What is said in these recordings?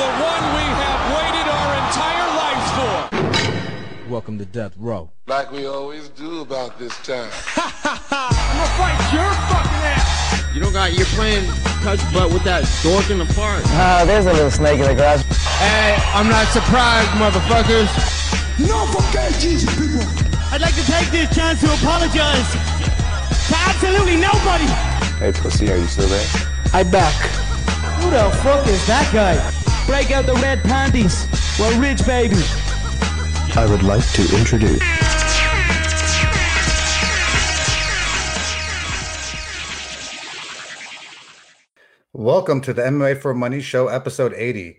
the one we have waited our entire lives for. Welcome to Death Row. Like we always do about this time. I'm gonna fight your fucking ass. You don't got, you're playing touch butt with that dork in the park. Ah, there's a little snake in the grass. Hey, I'm not surprised, motherfuckers. No fucking Jesus, people. I'd like to take this chance to apologize to absolutely nobody. Hey, pussy, are you still there? I back. Who the fuck is that guy? Break out the red panties. We're rich, baby. I would like to introduce. Welcome to the MMA for Money Show, episode 80.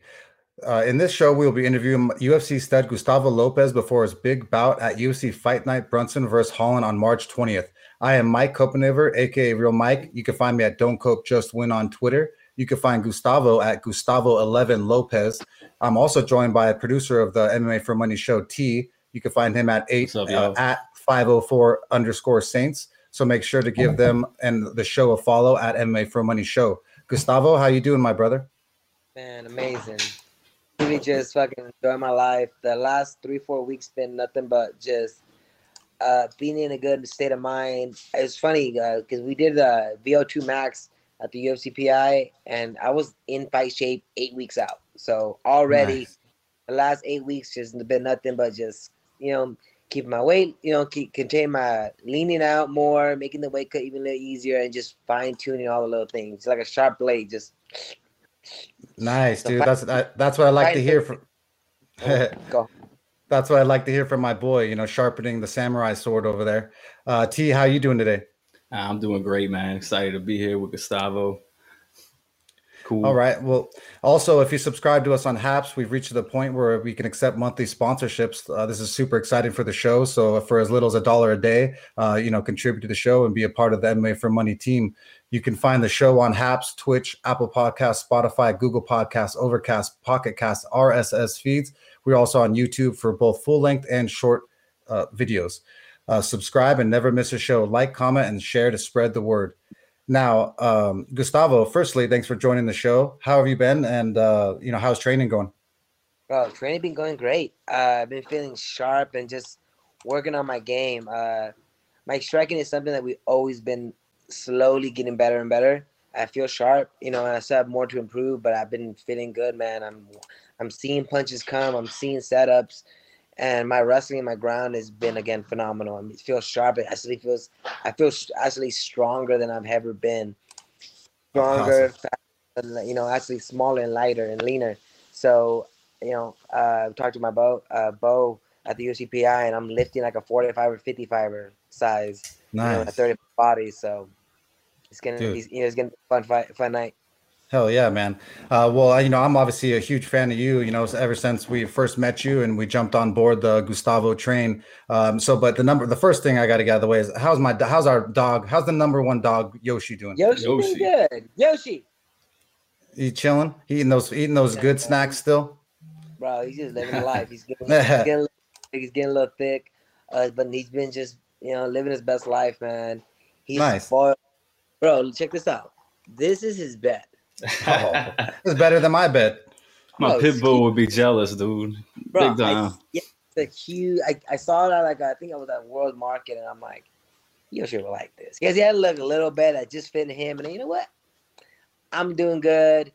Uh, in this show, we will be interviewing UFC stud Gustavo Lopez before his big bout at UFC Fight Night Brunson versus Holland on March 20th. I am Mike Copenever, aka Real Mike. You can find me at Don't Cope Just Win on Twitter. You can find Gustavo at Gustavo11 Lopez. I'm also joined by a producer of the MMA for Money show, T. You can find him at eight up, uh, at 504 underscore Saints. So make sure to give them and the show a follow at MMA for Money show. Gustavo, how you doing, my brother? Man, amazing. Really just fucking enjoy my life. The last three, four weeks been nothing but just uh, being in a good state of mind. It's funny because we did the VO2 max at the UFC PI, and I was in fight shape eight weeks out. So already, Nice. the last eight weeks just been nothing but just you know keeping my weight, you know, keep contain my leaning out more, making the weight cut even a little easier, and just fine tuning all the little things. It's like a sharp blade, just Nice, So dude. fight- That's that, that's what I like to hear from. go. that's what I like to hear from my boy. You know, sharpening the samurai sword over there. Uh, T, how you doing today? I'm doing great, man. Excited to be here with Gustavo. Cool. All right. Well, also, if you subscribe to us on Haps, we've reached the point where we can accept monthly sponsorships. Uh, this is super exciting for the show. So, for as little as a dollar a day, uh, you know, contribute to the show and be a part of the MMA for Money team. You can find the show on Haps, Twitch, Apple Podcasts, Spotify, Google Podcasts, Overcast, Pocket Cast, RSS feeds. We're also on YouTube for both full length and short uh, videos. Uh, subscribe and never miss a show. Like, comment, and share to spread the word. Now, um, Gustavo, firstly, thanks for joining the show. How have you been? And, uh, you know, how's training going? Bro, training been going great. Uh, I've been feeling sharp and just working on my game. Uh, my striking is something that we've always been slowly getting better and better. I feel sharp, you know, and I still have more to improve, but I've been feeling good, man. I'm I'm seeing punches come, I'm seeing setups, and my wrestling and my ground has been again phenomenal. I mean, it feels sharp. It actually feels I feel actually stronger than I've ever been. Stronger, faster, you know, actually smaller and lighter and leaner. So you know, uh, talked to my Bo, uh, Bo at the UCPI, and I'm lifting like a 45 or 55 er size, you know, a 30 body. So it's gonna Dude. be, you know, it's gonna be fun fight, fun night. Hell yeah, man. Uh, well, you know, I'm obviously a huge fan of you, you know, ever since we first met you and we jumped on board the Gustavo train. Um, so, but the number, the first thing I got to get out of the way is how's my, how's our dog? How's the number one dog, Yoshi, doing? Yoshi, Yoshi. good. Yoshi, He chilling? He eating those, eating those good snacks still? bro, he's just living the life. He's getting, he's getting, a little- he's getting a little thick, uh, but he's been just you know living his best life, man. He's Nice. spoiled. Bro, check this out. This is his bed. Oh, it's better than my bet. My Bro, pit bull would be jealous, dude. Bro, Big I, yeah, the huge. I, I saw that like I think I was at World Market, and I'm like, Yoshi will like this because he had to look a little bit. I just fit him, and you know what? I'm doing good.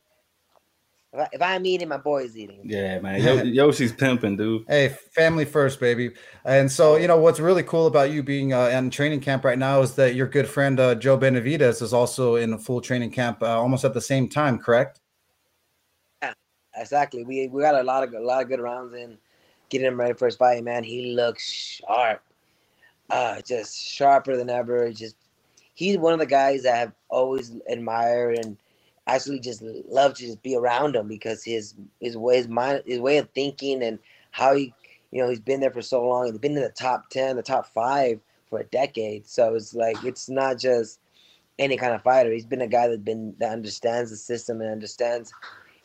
If, I, if I'm eating, my boy's eating. Yeah, man. Yo- Yoshi's pimping, dude. Hey, family first, baby. And so, you know, what's really cool about you being uh, in training camp right now is that your good friend uh, Joe Benavidez is also in a full training camp uh, almost at the same time, correct? Exactly. We we got a lot of a lot of good rounds in, getting him ready for his fight. Man, he looks sharp. Uh, just sharper than ever. Just he's one of the guys that I've always admired and actually just love to just be around him because his his way his mind his way of thinking and how he you know he's been there for so long. He's been in the top ten, the top five for a decade. So it's like it's not just any kind of fighter. He's been a guy that's been that understands the system and understands,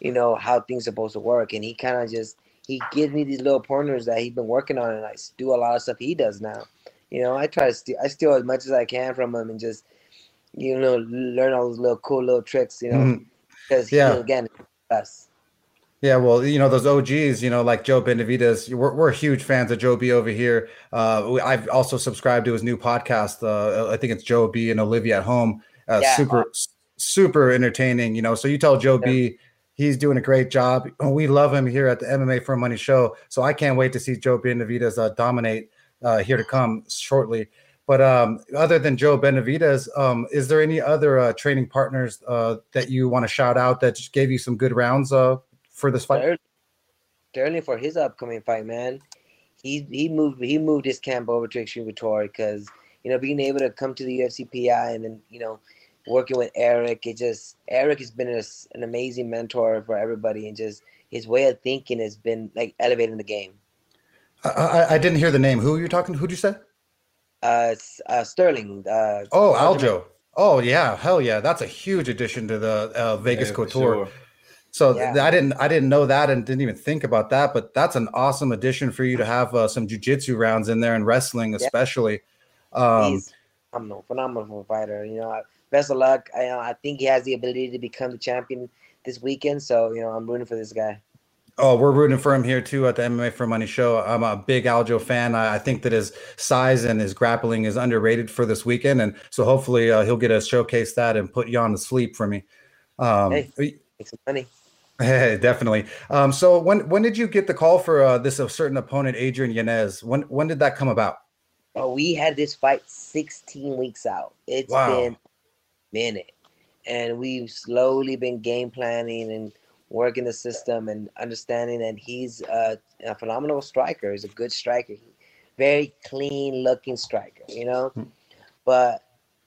you know, how things are supposed to work. And he kind of just he gives me these little pointers that he's been working on, and I do a lot of stuff he does now. You know, I try to steal, I steal as much as I can from him, and just you know learn all those little cool little tricks. You know, because Yeah. he again, us. Yeah, well, you know those OGs, you know, like Joe Benavidez. We're, we're huge fans of Joe B over here. Uh, I've also subscribed to his new podcast. Uh, I think it's Joe B and Olivia at Home. Uh, Yeah. Super, super entertaining. You know, so you tell Joe B, he's doing a great job. We love him here at the MMA for Money show. So I can't wait to see Joe Benavidez uh, dominate uh, here to come shortly. But um, other than Joe Benavidez, um, is there any other uh, training partners uh, that you want to shout out that just gave you some good rounds uh, for this fight? Sterling, Sterling for his upcoming fight, man. He he moved he moved his camp over to Extreme Couture because you know being able to come to the UFC PI and then you know working with Eric, it just Eric has been a, an amazing mentor for everybody and just his way of thinking has been like elevating the game. I, I, I didn't hear the name. Who are you talking? To? Who'd you say? Uh, uh Sterling. Uh, Oh, Aljo. Oh yeah, hell yeah, that's a huge addition to the uh, Vegas Yeah, Couture. sure. So Yeah. th- I didn't I didn't know that and didn't even think about that, but that's an awesome addition for you to have uh, some jujitsu rounds in there and wrestling especially. Um, He's phenomenal, phenomenal fighter. You know, best of luck. I uh, I think he has the ability to become the champion this weekend. So you know, I'm rooting for this guy. Oh, we're rooting for him here too at the MMA for Money show. I'm a big Aljo fan. I, I think that his size and his grappling is underrated for this weekend, and so hopefully uh, he'll get to showcase that and put you on to sleep for me. Um, Hey. Make some money. Hey, definitely. Um, so when when did you get the call for uh, this a certain opponent, Adrian Yanez? When when did that come about? Oh, we had this fight 16 weeks out. It's Wow. been a minute. And we've slowly been game planning and working the system and understanding that he's a, a phenomenal striker. He's a good striker. Very clean looking striker, you know? Hmm. But,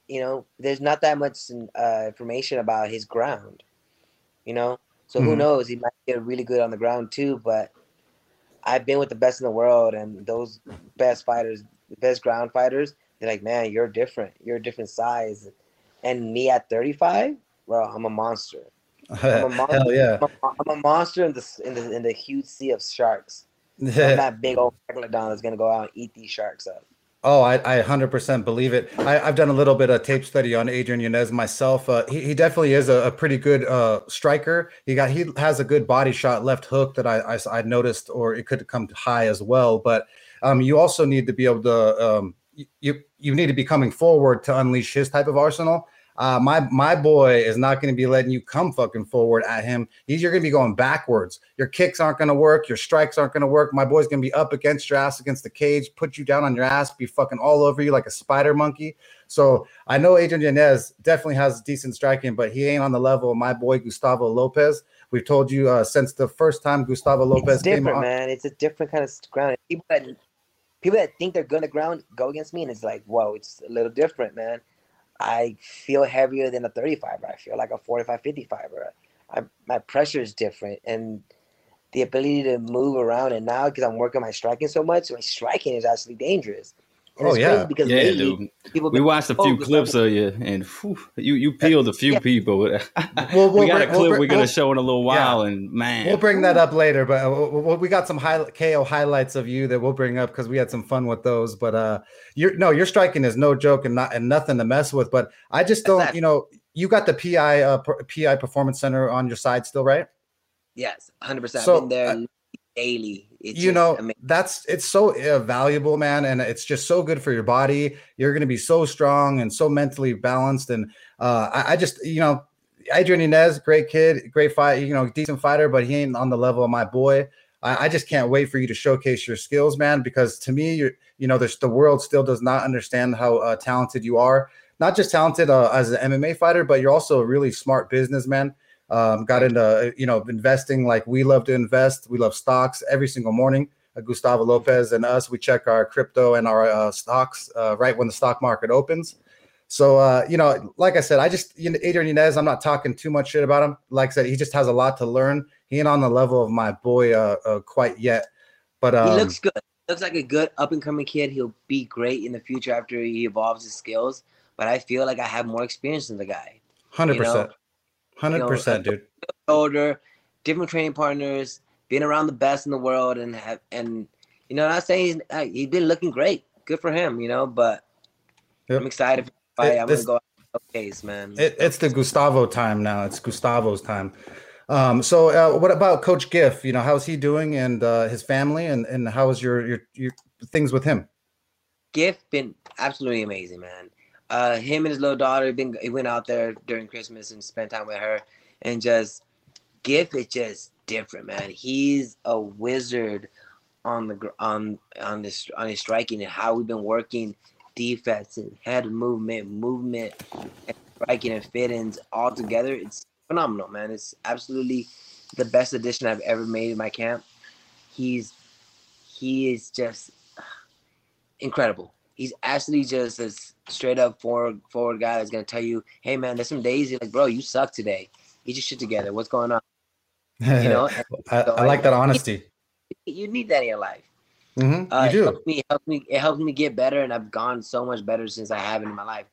you know, there's not that much uh, information about his ground, you know? So who Mhm. knows? He might get really good on the ground too, but I've been with the best in the world, and those best fighters, the best ground fighters, they're like, man, you're different. You're a different size. And me at 35, bro, I'm a monster. I'm a monster. Hell yeah. I'm a, I'm a monster in the in the in the huge sea of sharks. That big old megalodon that's gonna go out and eat these sharks up. Oh, I, I 100% believe it. I, I've done a little bit of tape study on Adrian Yanez myself. Uh, he, he definitely is a, a pretty good uh, striker. He got he has a good body shot, left hook that I, I I noticed, or it could come high as well. But um, you also need to be able to um, you you need to be coming forward to unleash his type of arsenal. Uh, my my boy is not going to be letting you come fucking forward at him. He's you're going to be going backwards. Your kicks aren't going to work. Your strikes aren't going to work. My boy's going to be up against your ass against the cage, put you down on your ass, be fucking all over you like a spider monkey. So I know Adrian Yanez definitely has decent striking, but he ain't on the level of my boy Gustavo Lopez. We've told you uh, since the first time Gustavo Lopez it's came different, on. man. It's a different kind of ground. People that people that think they're gonna ground go against me, and it's like, whoa, it's a little different, man. I feel heavier than a 35er. I feel like a 45, 55er. I, my pressure is different, and the ability to move around. And now, because I'm working my striking so much, my striking is actually dangerous. And Oh, yeah. because Yeah, lately, dude. people We watched a oh, few Gustavo- clips of you, and whew, you you peeled a few Yeah. people. we'll we got bring- a we'll clip we're gonna we'll- show in a little while, and man, We'll bring that up later, but uh, w- w- we got some high, KO highlights of you that we'll bring up because we had some fun with those. But uh, you're no, your striking is no joke and not and nothing to mess with. But I just don't, Exactly. you know, you got the PI uh, PI Performance Center on your side still, right? Yes, 100%. So, I've been there uh, daily. It's you know amazing. that's it's so uh, valuable man and it's just so good for your body. You're going to be so strong and so mentally balanced and uh I, I just you know adrian Yanez, great kid great fight you know decent fighter but he ain't on the level of my boy. I, I just can't wait for you to showcase your skills man because to me you're you know there's the world still does not understand how uh, talented you are. Not just talented uh, as an mma fighter but you're also a really smart businessman um, got into you know investing like we love to invest we love stocks every single morning uh, gustavo lopez and us we check our crypto and our uh, stocks uh, right when the stock market opens so uh, you know like i said i just you know, adrian Yanez, i'm not talking too much shit about him like i said he just has a lot to learn he ain't on the level of my boy uh, uh quite yet but um, he looks good. Looks like a good up and coming kid. He'll be great in the future after he evolves his skills. But I feel like I have more experience than the guy. 100% you know, 100% dude Older, different training partners, being around the best in the world, and have and you know, not saying he's, he's been looking great. Good for him, you know. But Yep. I'm excited for the fight. It- I'm this- gonna go out and man. It, it's the Gustavo time now. It's Gustavo's time. Um, so, uh, what about Coach Giff? You know, how's he doing, and uh, his family, and and how is your your your things with him? Gift been absolutely amazing, man. Uh, him and his little daughter been he went out there during Christmas and spent time with her, and just Gift is just different, man. He's a wizard on the on on this on his striking and how we've been working defense and head movement, movement, and striking and fit-ins all together. It's phenomenal, man. It's absolutely the best addition I've ever made in my camp. He's he is just incredible. He's actually just a straight up forward forward guy that's gonna tell you, hey man, there's some days you're like, bro, you suck today. Get your shit together. What's going on? You know, I, so I like that honesty. you need that in your life. hmm Uh, you It do. me, it helps me. It helps me get better, and I've gone so much better since I have it in my life.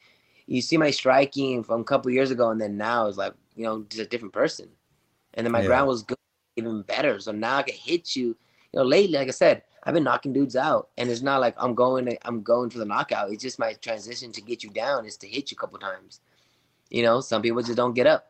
You see my striking from a couple years ago, and then now is like you know just a different person. And then my Yeah. ground was good, even better. So now I can hit you. You know, lately, like I said, I've been knocking dudes out, and it's not like I'm going. To, I'm going for the knockout. It's just my transition to get you down is to hit you a couple times. You know, some people just don't get up.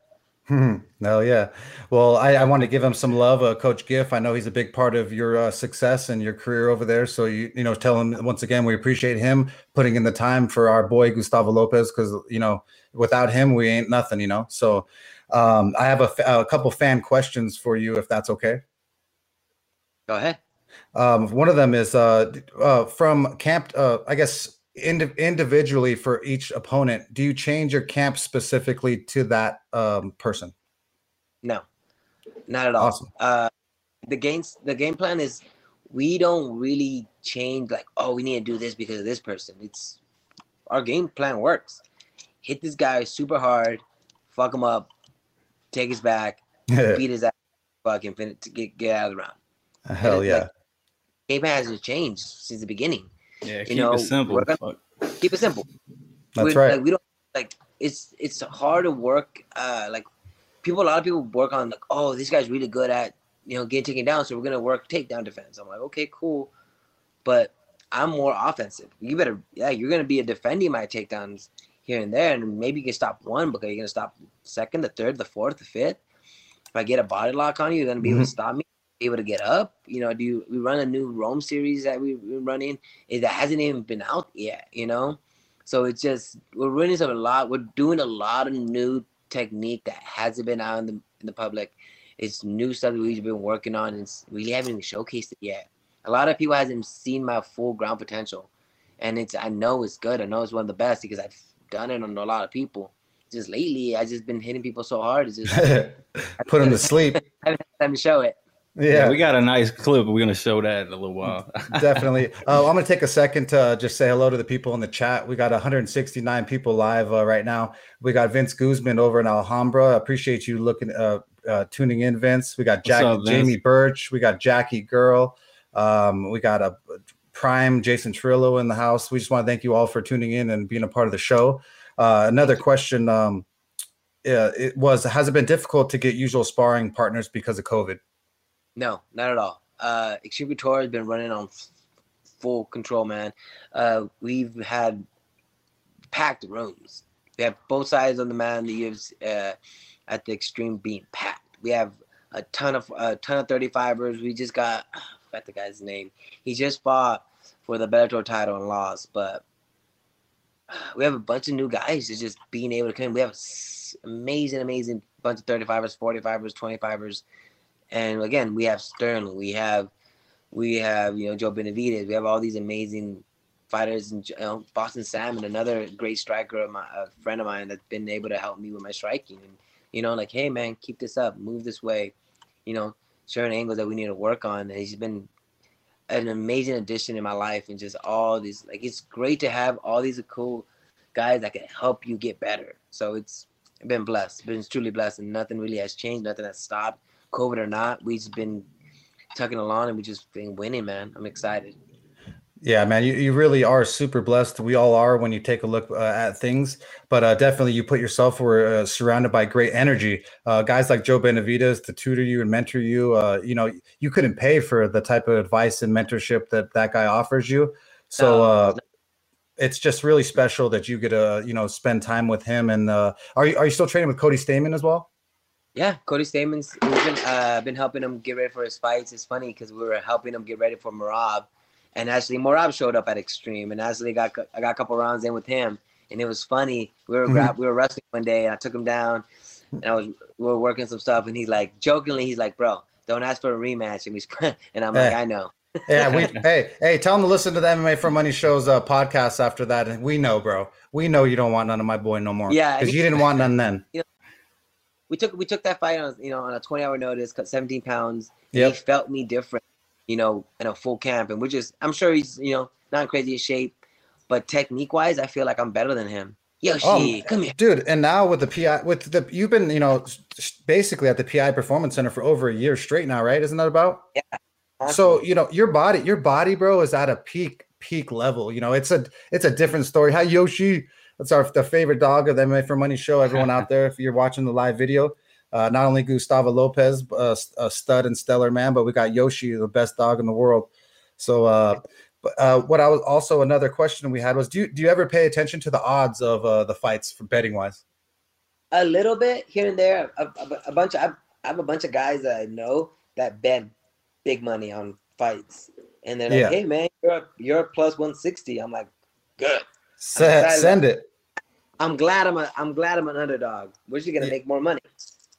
Hmm. No, yeah. Well, I, I want to give him some love, uh, Coach Giff. I know he's a big part of your uh, success and your career over there. So you you know, tell him once again we appreciate him putting in the time for our boy Gustavo Lopez because you know without him we ain't nothing. You know. So um, I have a, f- a couple fan questions for you if that's okay. Go ahead. Um, one of them is uh, uh, from camp. Uh, I guess indi- individually for each opponent. Do you change your camp specifically to that um, person? No, not at all. Awesome. Uh, the games, the game plan is we don't really change like, oh, we need to do this because of this person. It's our game plan works. Hit this guy super hard, fuck him up, take his back, beat his ass, fucking fin- to get get out of the round. Hell yeah. like- Game plan hasn't changed since the beginning. Yeah, You keep know, it simple. we're gonna- Keep it simple. That's we, right. Like, we don't like it's it's hard to work. Uh, like people, a lot of people work on like, oh, this guy's really good at you know getting taken down, so we're gonna work takedown defense. I'm like, okay, cool, but I'm more offensive. You better, yeah, you're gonna be a defending my takedowns here and there, and maybe you can stop one, but you're gonna stop second, the third, the fourth, the fifth. If I get a body lock on you, you're gonna be able to stop me, be able to get up. You know, do you, we run a new Rome series that we, we're running eh, that hasn't even been out yet? You know, so it's just we're running some a lot. We're doing a lot of new technique that hasn't been out in the in the public. It's new stuff that we've been working on, and it's, we haven't even showcased it yet. A lot of people hasn't seen my full ground potential, and it's I know it's good. I know it's one of the best because I've done it on a lot of people. Just lately, I just been hitting people so hard. It's just I Put them to sleep. haven't had time to show it. Yeah. Yeah, we got a nice clip. We're gonna show that in a little while. definitely. Uh, I'm going to take a second to uh, just say hello to the people in the chat. We got 169 people live uh, right now. We got Vince Guzman over in Alhambra. Appreciate you looking, uh, uh, tuning in, Vince. We got Jack, up? Jamie Birch. We got Jackie Girl. Um, we got a Prime Jason Trillo in the house. We just want to thank you all for tuning in and being a part of the show. Uh, another question. Um, yeah, it was has it been difficult to get usual sparring partners because of COVID? No, not at all. Uh, Extreme Couture has been running on f- full control, man. Uh, we've had packed rooms. We have both sides of the man that gives uh, at the Extreme being packed. We have a ton of a ton of 35ers. We just got I forgot the guy's name. He just fought for the Bellator title and lost, but we have a bunch of new guys just being able to come. We have amazing, amazing bunch of 35ers, 45ers, 25ers. And again, we have Sterling, we have we have you know Joe Benavidez, we have all these amazing fighters, and you know, Boston Salmon, another great striker, my, a friend of mine that's been able to help me with my striking, and you know, like, hey man, keep this up, move this way, you know, certain angles that we need to work on. And he's been an amazing addition in my life, and just all these like it's great to have all these cool guys that can help you get better. So it's been blessed, been truly blessed, and nothing really has changed, nothing has stopped. COVID or not, we've been tucking along and we just been winning, man. I'm excited. Yeah, man, you, you really are super blessed. We all are when you take a look uh, at things, but uh, definitely you put yourself were uh, surrounded by great energy. Uh, guys like Joe Benavidez to tutor you and mentor you. Uh, you know, you couldn't pay for the type of advice and mentorship that that guy offers you. So uh, it's just really special that you get to you know spend time with him. And uh, are you are you still training with Cody Stamann as well? Yeah, Cody Stamann's we've been uh, been helping him get ready for his fights. It's funny because we were helping him get ready for Merab, and actually Merab showed up at Extreme, and actually got I got a couple rounds in with him, and it was funny. We were grab, we were wrestling one day, and I took him down, and I was we were working some stuff, and he's like jokingly, he's like, "Bro, don't ask for a rematch," and we and I'm like, "I know." yeah, we hey hey, tell them to listen to the MMA for Money shows uh, podcast after that, and we know, bro. We know you don't want none of my boy no more. Yeah, because you didn't want none then. We took we took that fight on you know on a 20 hour notice cut 17 pounds Yep. he felt me different you know in a full camp and we're just i'm sure he's you know not in crazy shape but technique wise i feel like i'm better than him yoshi Oh, come here dude. And now with the PI, with the you've been you know basically at the PI Performance Center for over a year straight now, right? Isn't that about? Yeah. So you know your body, your body, bro, is at a peak peak level. You know, it's a it's a different story. Hi Yoshi, that's our the favorite dog of the MMA for Money show. Everyone out there, if you're watching the live video, uh, not only Gustavo Lopez, uh, a stud and stellar man, but we got Yoshi, the best dog in the world. So, uh, but uh, what I was also another question we had was, do you, do you ever pay attention to the odds of uh, the fights for betting wise? a little bit here and there a, a, a bunch of I, I have a bunch of guys that i know that bet big money on fights and they're like Yeah. hey man you're a, you're a plus 160 i'm like good Se- excited. send it. I'm glad i'm a i'm glad i'm an underdog we're just gonna make more money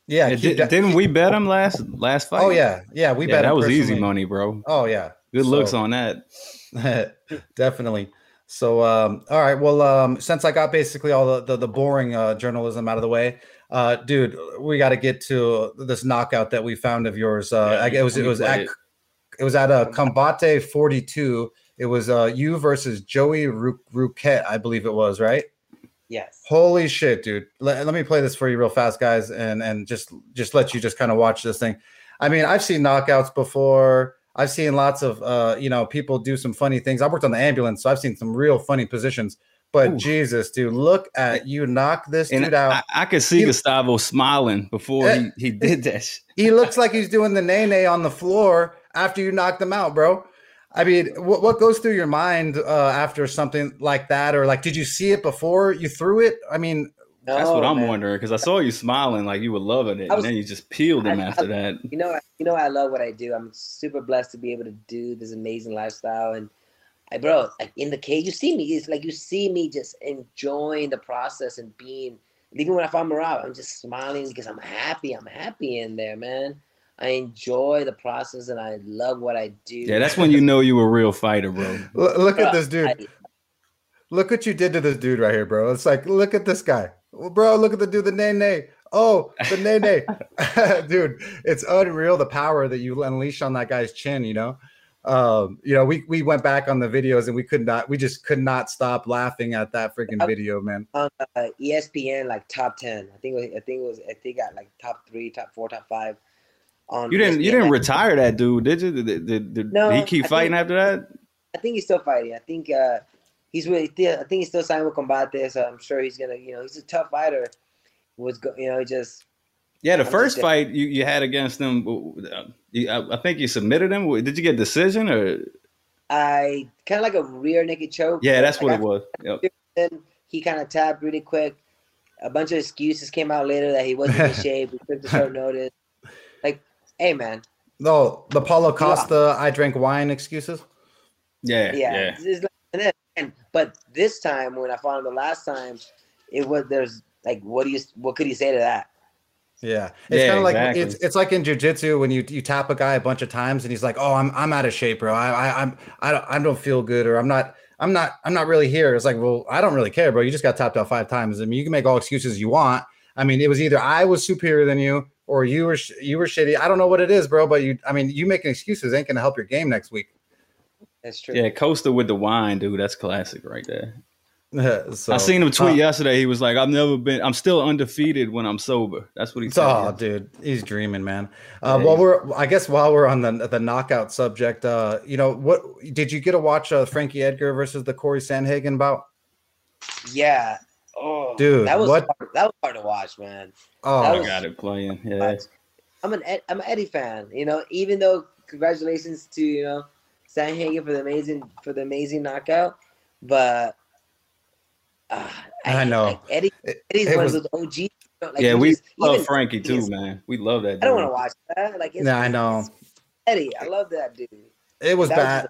Yeah, Yeah, keep didn't we bet him last last fight? Oh yeah, yeah, we yeah, bet that him was easy money, bro. Oh yeah, Good looks on that. definitely. So, um, all right. Well, um, since I got basically all the the, the boring uh, journalism out of the way, uh, dude, we got to get to this knockout that we found of yours. Uh, Yeah, I, it was it was at it. it was at a Combate 42. It was uh, you versus Joey Ru- Ruquette, I believe it was, right? Yes Holy shit, dude. Let, let me play this for you real fast, guys, and and just just let you just kind of watch this thing. I mean, I've seen knockouts before. I've seen lots of uh, you know, people do some funny things. I worked on the ambulance, so I've seen some real funny positions. But Ooh. Jesus, dude, look at you knock this And dude out. I, I could see He- Gustavo smiling before Eh. he, he did that. he looks like he's doing the nay nay on the floor after you knocked him out, bro. I mean, what, what goes through your mind uh, after something like that, or like, did you see it before you threw it? I mean, That's what I'm man. wondering because I saw you smiling like you were loving it, was- and then you just peeled him I- after I- that. you know you know I love what I do. I'm super blessed to be able to do this amazing lifestyle and I bro, like in the cage, you see me. It's like you see me just enjoying the process and being even when I find Merab, I'm just smiling because I'm happy. I'm happy in there, man. I enjoy the process and I love what I do. Yeah, that's when you know you a real fighter, bro. l- look at this dude. I- Look what you did to this dude right here, bro. It's like, look at this guy. Well, bro, look at the dude, the nay nay. Oh, the nay nay. dude, it's unreal the power that you unleash on that guy's chin, you know. Um, you know, we we went back on the videos and we could not, we just could not stop laughing at that freaking video, man. on uh, ESPN like top ten. I think was, I think it was I think got like top three, top four, top five. You didn't you didn't retire that dude, did you? Did, did, did, No, he keep I fighting think- after that? I think he's still fighting. I think uh, he's really. I think he's still signed with Combate, so I'm sure he's gonna. You know, he's a tough fighter. Was go, you know he just Yeah, the I'm first just- fight you, you had against him, uh, I, think you submitted him. Did you get decision or? I kind of like a rear naked choke. Yeah, that's what it was. Yep. Then he kind of tapped really quick. A bunch of excuses came out later that he wasn't in shape. He took the short notice. Like, hey man, No, the Paulo Costa, I drank wine excuses. Yeah, yeah. yeah. Like- and then, but this time when I found him the last time, it was there's like, what do you, what could he say to that? Yeah, it's Yeah, kind of like exactly. it's it's like in jujitsu when you you tap a guy a bunch of times and he's like, "Oh, I'm I'm out of shape, bro. I I I'm I don't I don't feel good, or I'm not I'm not I'm not really here." It's like, well, I don't really care, bro. You just got tapped out five times. I mean, you can make all excuses you want. I mean, it was either I was superior than you, or you were you were shitty. I don't know what it is, bro. But you, I mean, you making excuses ain't gonna help your game next week. That's true. Yeah, Costa with the wine, dude. That's classic right there. so I seen him tweet uh, yesterday. He was like, "I've never been. I'm still undefeated when I'm sober." That's what he said. Oh, dude, he's dreaming, man. Uh, Yeah, while we're, I guess, while we're on the the knockout subject, uh, you know, what did you get to watch uh, Frankie Edgar versus the Corey Sandhagen bout? Yeah. Oh, Dude, that was what- hard, that was hard to watch, man. Oh, That I got it playing. Yeah, I'm an Ed, I'm an Eddie fan. You know, even though congratulations to you know Sandhagen for the amazing for the amazing knockout, but uh, I know. like, Eddie Eddie's it one was- of those OG Like, yeah, we just- love Frankie too, man. We love that. I don't want to watch that. Like, it's, Yeah, I know. Eddie, I love that dude. It was That bad.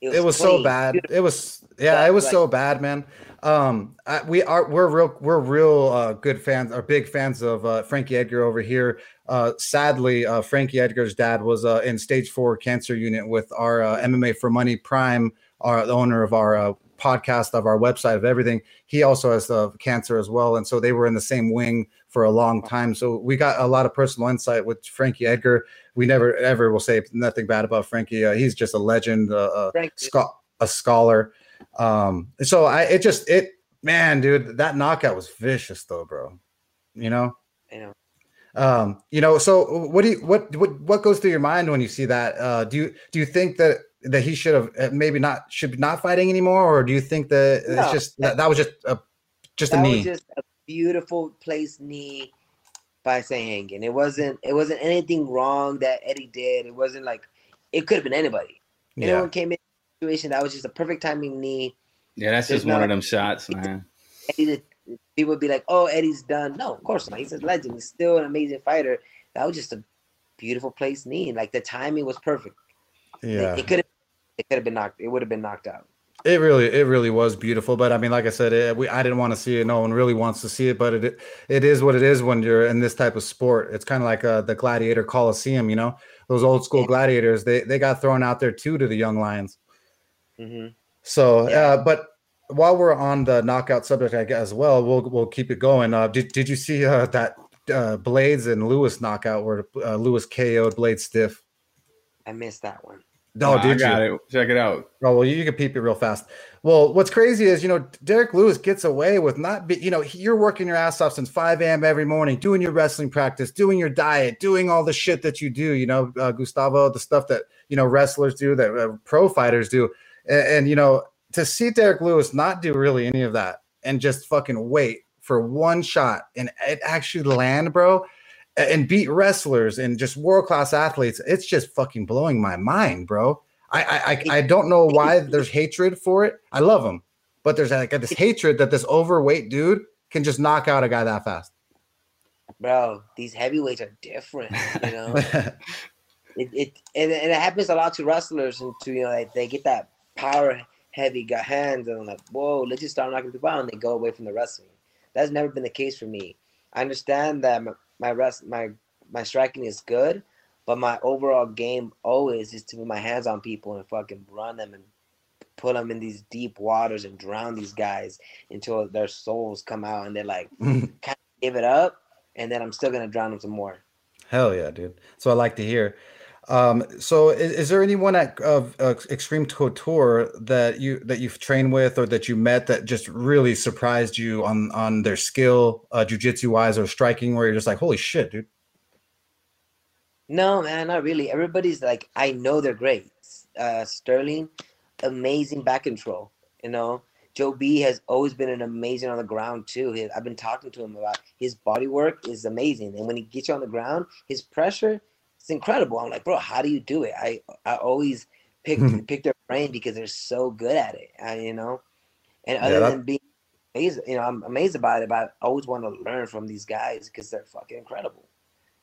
it was so bad. It was yeah, it was Like- so bad, man. Um, I, we are we're real we're real uh, good fans, are big fans of uh, Frankie Edgar over here. Uh, sadly, uh, Frankie Edgar's dad was uh, in stage four cancer unit with our uh, MMA for Money Prime, our the owner of our uh, podcast of our website of everything. He also has uh, cancer as well, and so they were in the same wing for a long time. So we got a lot of personal insight with Frankie Edgar. We never ever will say nothing bad about Frankie. Uh, he's just a legend. Uh, uh, scho- a scholar. Um, so I it just it man, dude, that knockout was vicious though, bro. You know, I know. um, you know. So what do you what what what goes through your mind when you see that? Uh, do you do you think that that he should have uh, maybe not should be not fighting anymore, or do you think that it's just that, that was just a just a knee? was just a beautiful place knee by Hangin. It wasn't it wasn't anything wrong that Eddie did. It wasn't like it could have been anybody. yeah, Anyone came in situation that was just a perfect timing knee. Yeah, that's There's just one of them shots, man. Eddie, people would be like, "Oh, Eddie's done." No, of course not. He's a legend. He's still an amazing fighter. That was just a beautiful place knee. Like the timing was perfect. yeah. It, could have it could have been knocked. It would have been knocked out. It really, it really was beautiful. But I mean, like I said, it, we I didn't want to see it. No one really wants to see it. But it it is what it is when you're in this type of sport. It's kind of like uh, the Gladiator Coliseum. You know, those old school gladiators. They they got thrown out there too to the young lions. Hmm So, Yeah. uh, but while we're on the knockout subject, I guess as well, we'll we'll keep it going. Uh, did did you see uh, that uh, Blaydes and Lewis knockout where uh, Lewis KO'd Blade stiff? I missed that one. Oh, Nah, I did you? it. Check it out. Oh well, you, you can peep it real fast. Well, what's crazy is you know Derrick Lewis gets away with not be you know he- you're working your ass off since 5 a.m. every morning, doing your wrestling practice, doing your diet, doing all the shit that you do. You know, uh, Gustavo, the stuff that you know wrestlers do, that uh, pro fighters do, and, and you know to see Derrick Lewis not do really any of that and just fucking wait for one shot and it actually land, bro. And beat wrestlers and just world class athletes. It's just fucking blowing my mind, bro. I, I I don't know why there's hatred for it. I love him, but there's like this hatred that this overweight dude can just knock out a guy that fast. Bro, these heavyweights are different. You know, it, it and, and it happens a lot to wrestlers and to you know like they get that power heavy got hands and I'm like whoa let's just start knocking people out and they go away from the wrestling that's never been the case for me i understand that my, my rest my my striking is good but my overall game always is to put my hands on people and fucking run them and put them in these deep waters and drown these guys until their souls come out and they're like kind of give it up and then i'm still gonna drown them some more Hell yeah, dude. So I like to hear. Um, so is, is there anyone at of uh, Extreme Couture that you that you've trained with or that you met that just really surprised you on on their skill, uh, jujitsu wise or striking, where you're just like, holy shit, dude. No, man, not really. Everybody's like, I know they're great. Uh, Sterling, amazing back control. You know, Joe B has always been an amazing on the ground too. I've been talking to him about his body work is amazing, and when he gets you on the ground, his pressure is incredible. I'm like, bro, how do you do it? I I always pick pick their brain because they're so good at it. I, you know, and Yeah, other that- than being amazed, you know, I'm amazed about it. But I always want to learn from these guys because they're fucking incredible.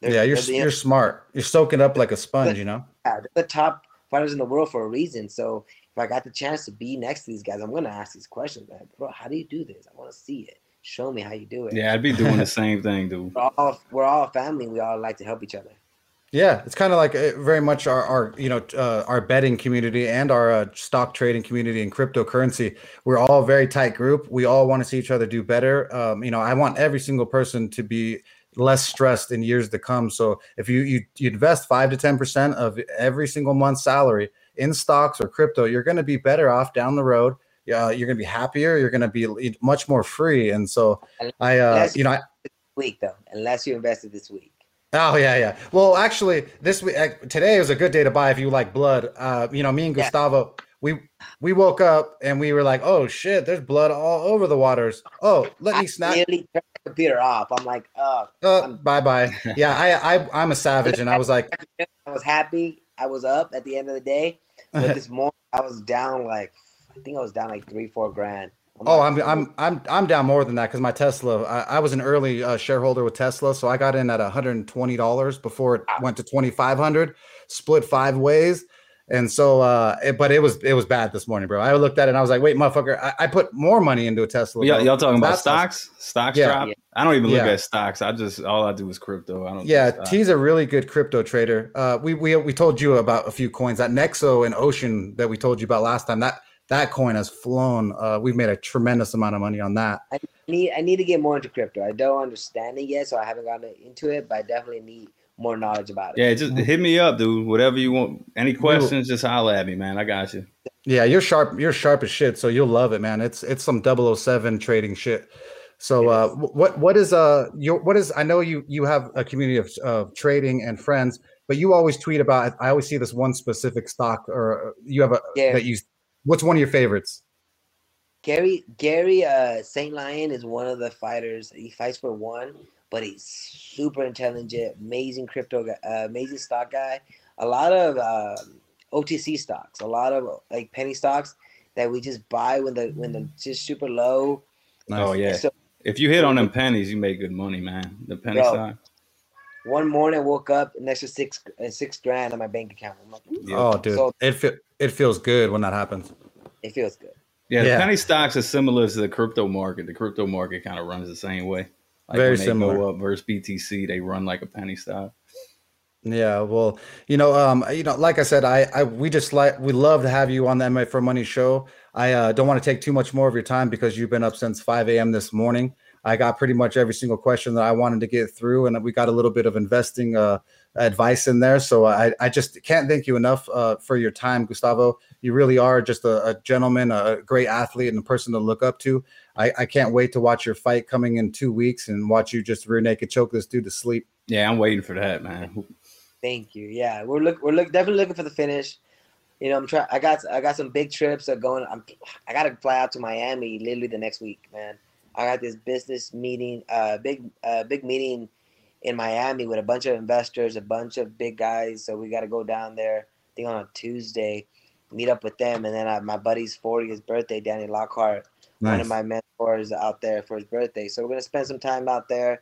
They're- yeah, you're they're the- you're smart. You're soaking up like a sponge, you know. yeah, the top fighters in the world for a reason. So if I got the chance to be next to these guys, I'm gonna ask these questions. Like, bro, how do you do this? I want to see it. Show me how you do it. Yeah, I'd be doing the same thing, dude. We're all we're all a family. We all like to help each other. Yeah, it's kind of like uh, very much our, our you know uh, our betting community and our uh, stock trading community and cryptocurrency. We're all a very tight group. We all want to see each other do better. Um, you know, I want every single person to be less stressed in years to come. So if you you, you invest five to ten percent of every single month's salary in stocks or crypto, you're going to be better off down the road. Uh, you're going to be happier. You're going to be much more free. And so I, uh, you know, I, week though, unless you invested this week. Oh yeah, yeah. Well, actually, this week today was a good day to buy if you like blood. Uh, you know, me and Yeah. Gustavo, we we woke up and we were like, "Oh shit, there's blood all over the waters." Oh, let I me snap. nearly turned the computer off. I'm like, oh, Uh, bye bye. Yeah, I I I'm a savage, and I was like, I was happy. I was up at the end of the day, but this morning I was down like, I think I was down like three, four grand Oh, I'm I'm I'm I'm down more than that because my Tesla. I, I was an early uh, shareholder with Tesla, so I got in at 120 dollars before it went to 2,500. Split five ways, and so. uh it, But it was it was bad this morning, bro. I looked at it and I was like, wait, motherfucker, I, I put more money into a Tesla. Y'all, y'all talking about stocks? Stocks Yeah. drop? I don't even look Yeah. at stocks. I just all I do is crypto. I don't. Yeah, stocks. T's a really good crypto trader. Uh, we we we told you about a few coins that Nexo and Ocean that we told you about last time. That that coin has flown. Uh, we've made a tremendous amount of money on that. I need I need to get more into crypto. I don't understand it yet, so I haven't gotten into it, but I definitely need more knowledge about it. Yeah, just hit me up, dude. Whatever you want. Any will- questions, just holler at me, man. I got you. Yeah, you're sharp. You're sharp as shit. So you'll love it, man. It's it's some 007 trading shit. So uh, what what is uh your what is I know you you have a community of of trading and friends, but you always tweet about. I always see this one specific stock or uh, you have a Yeah. that you. What's one of your favorites? Gary Gary uh Saint Lion is one of the fighters. He fights for one, but he's super intelligent, amazing crypto guy, uh, amazing stock guy. A lot of um OTC stocks, a lot of like penny stocks that we just buy when the when the just super low. Oh yeah. So If you hit on them pennies, you make good money, man. The penny Bro. stock. One morning I woke up an extra six six grand on my bank account. I'm like, Yeah. Oh, dude, So- it fe- it feels good when that happens. it feels good. Yeah, the penny stocks are similar to the crypto market. The crypto market kind of runs the same way. Like Very when they similar. Go up versus BTC, they run like a penny stock. Yeah, well, you know, um, you know, like I said, I, I, we just like we love to have you on the MMA for Money show. I uh, don't want to take too much more of your time because you've been up since 5 a.m. this morning. I got pretty much every single question that I wanted to get through, and we got a little bit of investing uh, advice in there. So I, I just can't thank you enough uh, for your time, Gustavo. You really are just a, a gentleman, a great athlete, and a person to look up to. I, I can't wait to watch your fight coming in two weeks and watch you just rear naked choke this dude to sleep. Yeah, I'm waiting for that, man. Thank you. Yeah, we're look we're look definitely looking for the finish. You know, I'm trying. I got I got some big trips that going. I'm I got to fly out to Miami literally the next week, man. I got this business meeting, uh, big uh, big meeting in Miami with a bunch of investors, a bunch of big guys. So we got to go down there. I think on a Tuesday, meet up with them, and then I, my buddy's 40th birthday, Danny Lockhart, one of my mentors out there for his birthday. So we're gonna spend some time out there,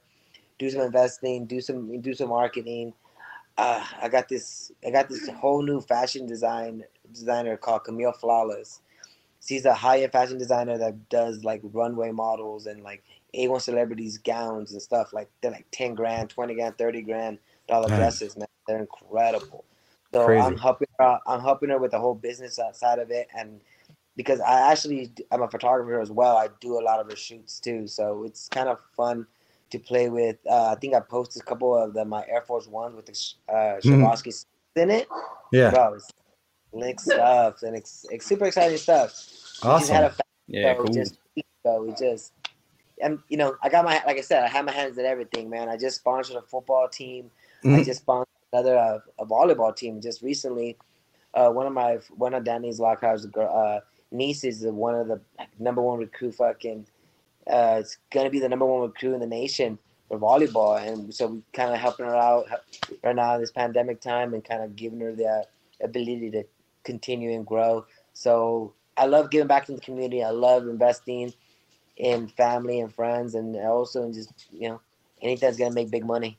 do some investing, do some do some marketing. Uh, I got this. I got this whole new fashion design designer called Camille Flawless. She's a high-end fashion designer that does like runway models and like A1 celebrities gowns and stuff. Like they're like ten grand, twenty grand, thirty grand dollar Nice. dresses, man. They're incredible. So Crazy. I'm helping her. out- I'm helping her with the whole business outside of it, and because I actually I'm a photographer as well. I do a lot of her shoots too, so it's kind of fun to play with. Uh, I think I posted a couple of the, my Air Force Ones with the uh, Swarovski in it. Yeah, Bro, it's slick stuff and it's, it's super exciting stuff. We just had awesome. a fa- Yeah, show cool. just weeks. We just, and you know, I got my like I said, I have my hands in everything, man. I just sponsored a football team. I Mhm. just sponsored another uh, a volleyball team just recently. Uh, one of my one of Danny's Lockhart's girl uh, nieces is one of the number one recruit. Fucking, uh, it's gonna be the number one recruit in the nation for volleyball, and so we kind of helping her out right now in this pandemic time, and kind of giving her the ability to continue and grow. So I love giving back to the community. I love investing in family and friends, and also in just you know anything that's gonna make big money.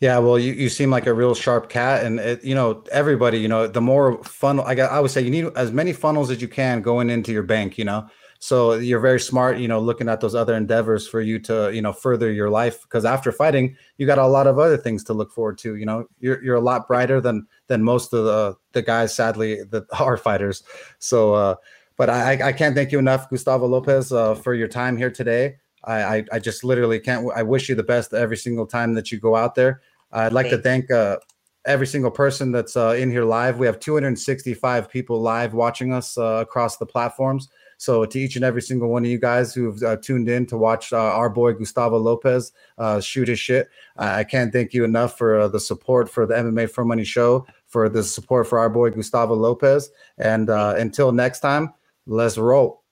Yeah, well, you, you seem like a real sharp cat, and it, you know everybody. You know, the more funnel, I got, I would say you need as many funnels as you can going into your bank. You know, so you're very smart. You know, looking at those other endeavors for you to you know further your life because after fighting, you got a lot of other things to look forward to. You know, you're you're a lot brighter than than most of the the guys, sadly, that are fighters. So, uh, but I I can't thank you enough, Gustavo Lopez, uh, for your time here today. I, I I just literally can't. I wish you the best every single time that you go out there. I'd like to thank uh, every single person that's uh, in here live. We have 265 people live watching us uh, across the platforms. So to each and every single one of you guys who've uh, tuned in to watch uh, our boy Gustavo Lopez uh, shoot his shit, I can't thank you enough for uh, the support for the MMA for Money show, for the support for our boy Gustavo Lopez. And uh, until next time, let's roll.